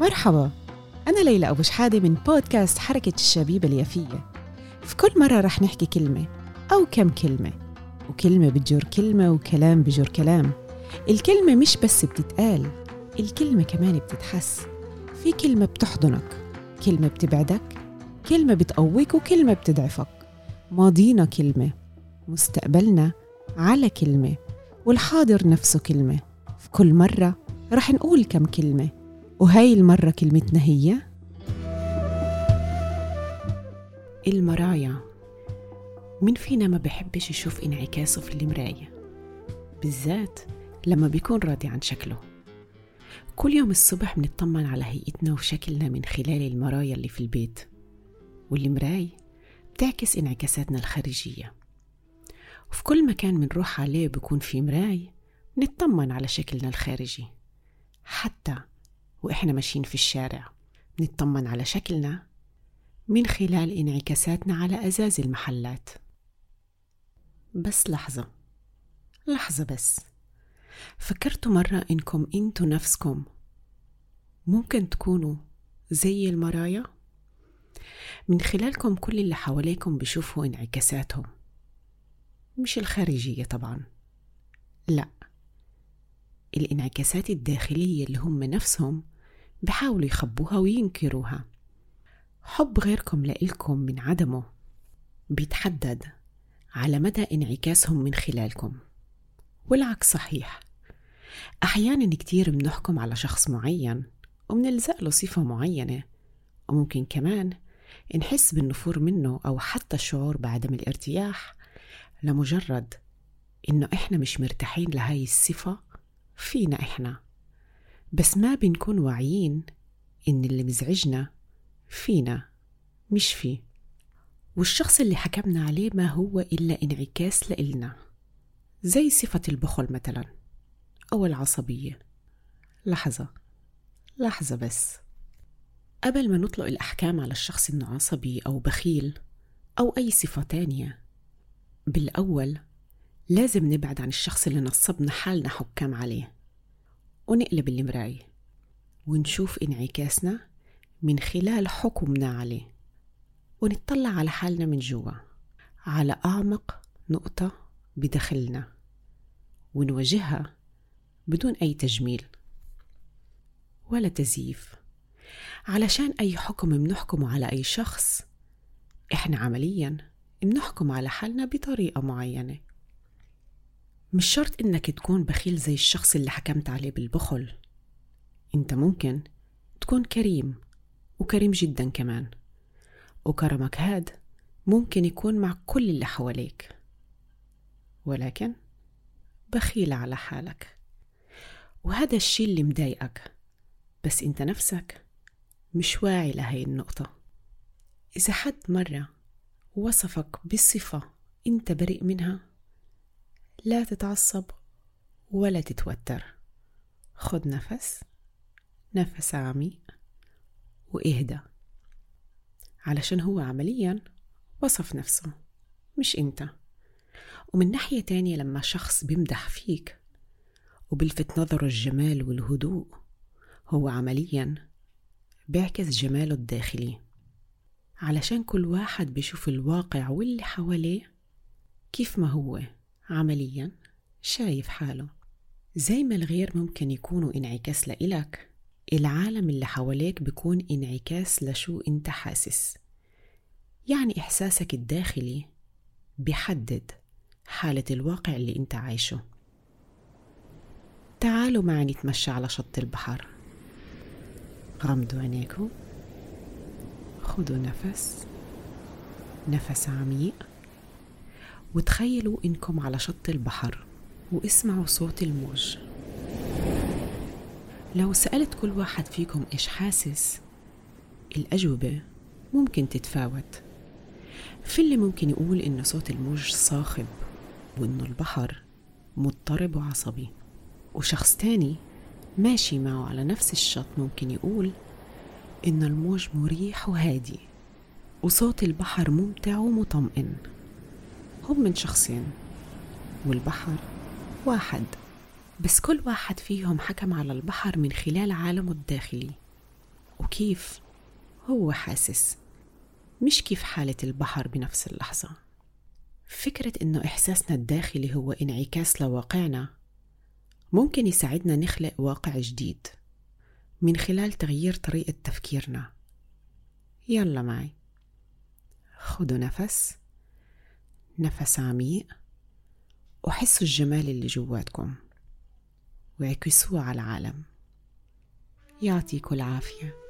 مرحبا. أنا ليلى أبو شحادة من بودكاست حركة الشبيبة اليافية. في كل مرة رح نحكي كلمة أو كم كلمة وكلمة بتجر كلمة وكلام بجر كلام. الكلمة مش بس بتتقال الكلمة كمان بتتحس. في كلمة بتحضنك كلمة بتبعدك كلمة بتقويك وكلمة بتضعفك. ماضينا كلمة مستقبلنا على كلمة والحاضر نفسه كلمة. في كل مرة رح نقول كم كلمة وهاي المرة كلمتنا هي المرايا. مين فينا ما بحبش يشوف انعكاسه في المراية بالذات لما بيكون راضي عن شكله. كل يوم الصبح بنطمن على هيئتنا وشكلنا من خلال المرايا اللي في البيت. والمراي بتعكس انعكاساتنا الخارجية. وفي كل مكان منروح عليه بيكون في مراي نطمن على شكلنا الخارجي. حتى وإحنا ماشيين في الشارع. نطمن على شكلنا من خلال انعكاساتنا على أزاز المحلات. بس لحظة لحظة بس. فكرتوا مرة إنكم إنتوا نفسكم ممكن تكونوا زي المرايا؟ من خلالكم كل اللي حواليكم بيشوفوا انعكاساتهم. مش الخارجية طبعا. لا. الانعكاسات الداخلية اللي هم نفسهم بحاولوا يخبوها وينكروها. حب غيركم لإلكم من عدمه بيتحدد على مدى انعكاسهم من خلالكم والعكس صحيح. أحيانا كتير بنحكم على شخص معين ومنلزق له صفة معينة وممكن كمان نحس بالنفور منه أو حتى الشعور بعدم الارتياح لمجرد إنه إحنا مش مرتاحين لهاي الصفة فينا إحنا. بس ما بنكون واعيين إن اللي مزعجنا فينا مش فيه. والشخص اللي حكمنا عليه ما هو إلا انعكاس لإلنا. زي صفة البخل مثلا أو العصبية. لحظة لحظة بس. قبل ما نطلق الأحكام على الشخص إنه عصبي أو بخيل أو أي صفة تانية بالأول لازم نبعد عن الشخص اللي نصبنا حالنا حكام عليه. ونقلب المراية ونشوف انعكاسنا من خلال حكمنا عليه. ونطلع على حالنا من جوا على أعمق نقطة بداخلنا ونواجهها بدون أي تجميل ولا تزييف. علشان أي حكم بنحكمه على أي شخص إحنا عمليا بنحكم على حالنا بطريقة معينة. مش شرط إنك تكون بخيل زي الشخص اللي حكمت عليه بالبخل. أنت ممكن تكون كريم وكريم جدا كمان. وكرمك هاد ممكن يكون مع كل اللي حواليك. ولكن بخيل على حالك. وهذا الشي اللي مضايقك بس أنت نفسك مش واعي لهي النقطة. إذا حد مرة وصفك بصفة أنت بريء منها لا تتعصب ولا تتوتر. خد نفس نفس عميق واهدى. علشان هو عمليا وصف نفسه مش أنت. ومن ناحية تانية لما شخص بيمدح فيك وبلفت نظره الجمال والهدوء هو عمليا بيعكس جماله الداخلي. علشان كل واحد بيشوف الواقع واللي حواليه كيف ما هو. عمليا شايف حاله. زي ما الغير ممكن يكونوا انعكاس لإلك العالم اللي حواليك بيكون انعكاس لشو انت حاسس. يعني إحساسك الداخلي بيحدد حالة الواقع اللي انت عايشه. تعالوا معي نتمشى على شط البحر. غمضوا عينيكم. خدوا نفس. نفس عميق. وتخيلوا إنكم على شط البحر واسمعوا صوت الموج. لو سألت كل واحد فيكم إيش حاسس الأجوبة ممكن تتفاوت. في اللي ممكن يقول إن صوت الموج صاخب وإنه البحر مضطرب وعصبي. وشخص تاني ماشي معه على نفس الشط ممكن يقول إن الموج مريح وهادي وصوت البحر ممتع ومطمئن. هم من شخصين والبحر واحد. بس كل واحد فيهم حكم على البحر من خلال عالمه الداخلي. وكيف؟ هو حاسس. مش كيف حالة البحر بنفس اللحظة. فكرة إنه إحساسنا الداخلي هو انعكاس لواقعنا ممكن يساعدنا نخلق واقع جديد من خلال تغيير طريقة تفكيرنا. يلا معي. خدوا نفس. نفس عميق وحسوا الجمال اللي جواتكم وعكسوه على العالم. يعطيكم العافية.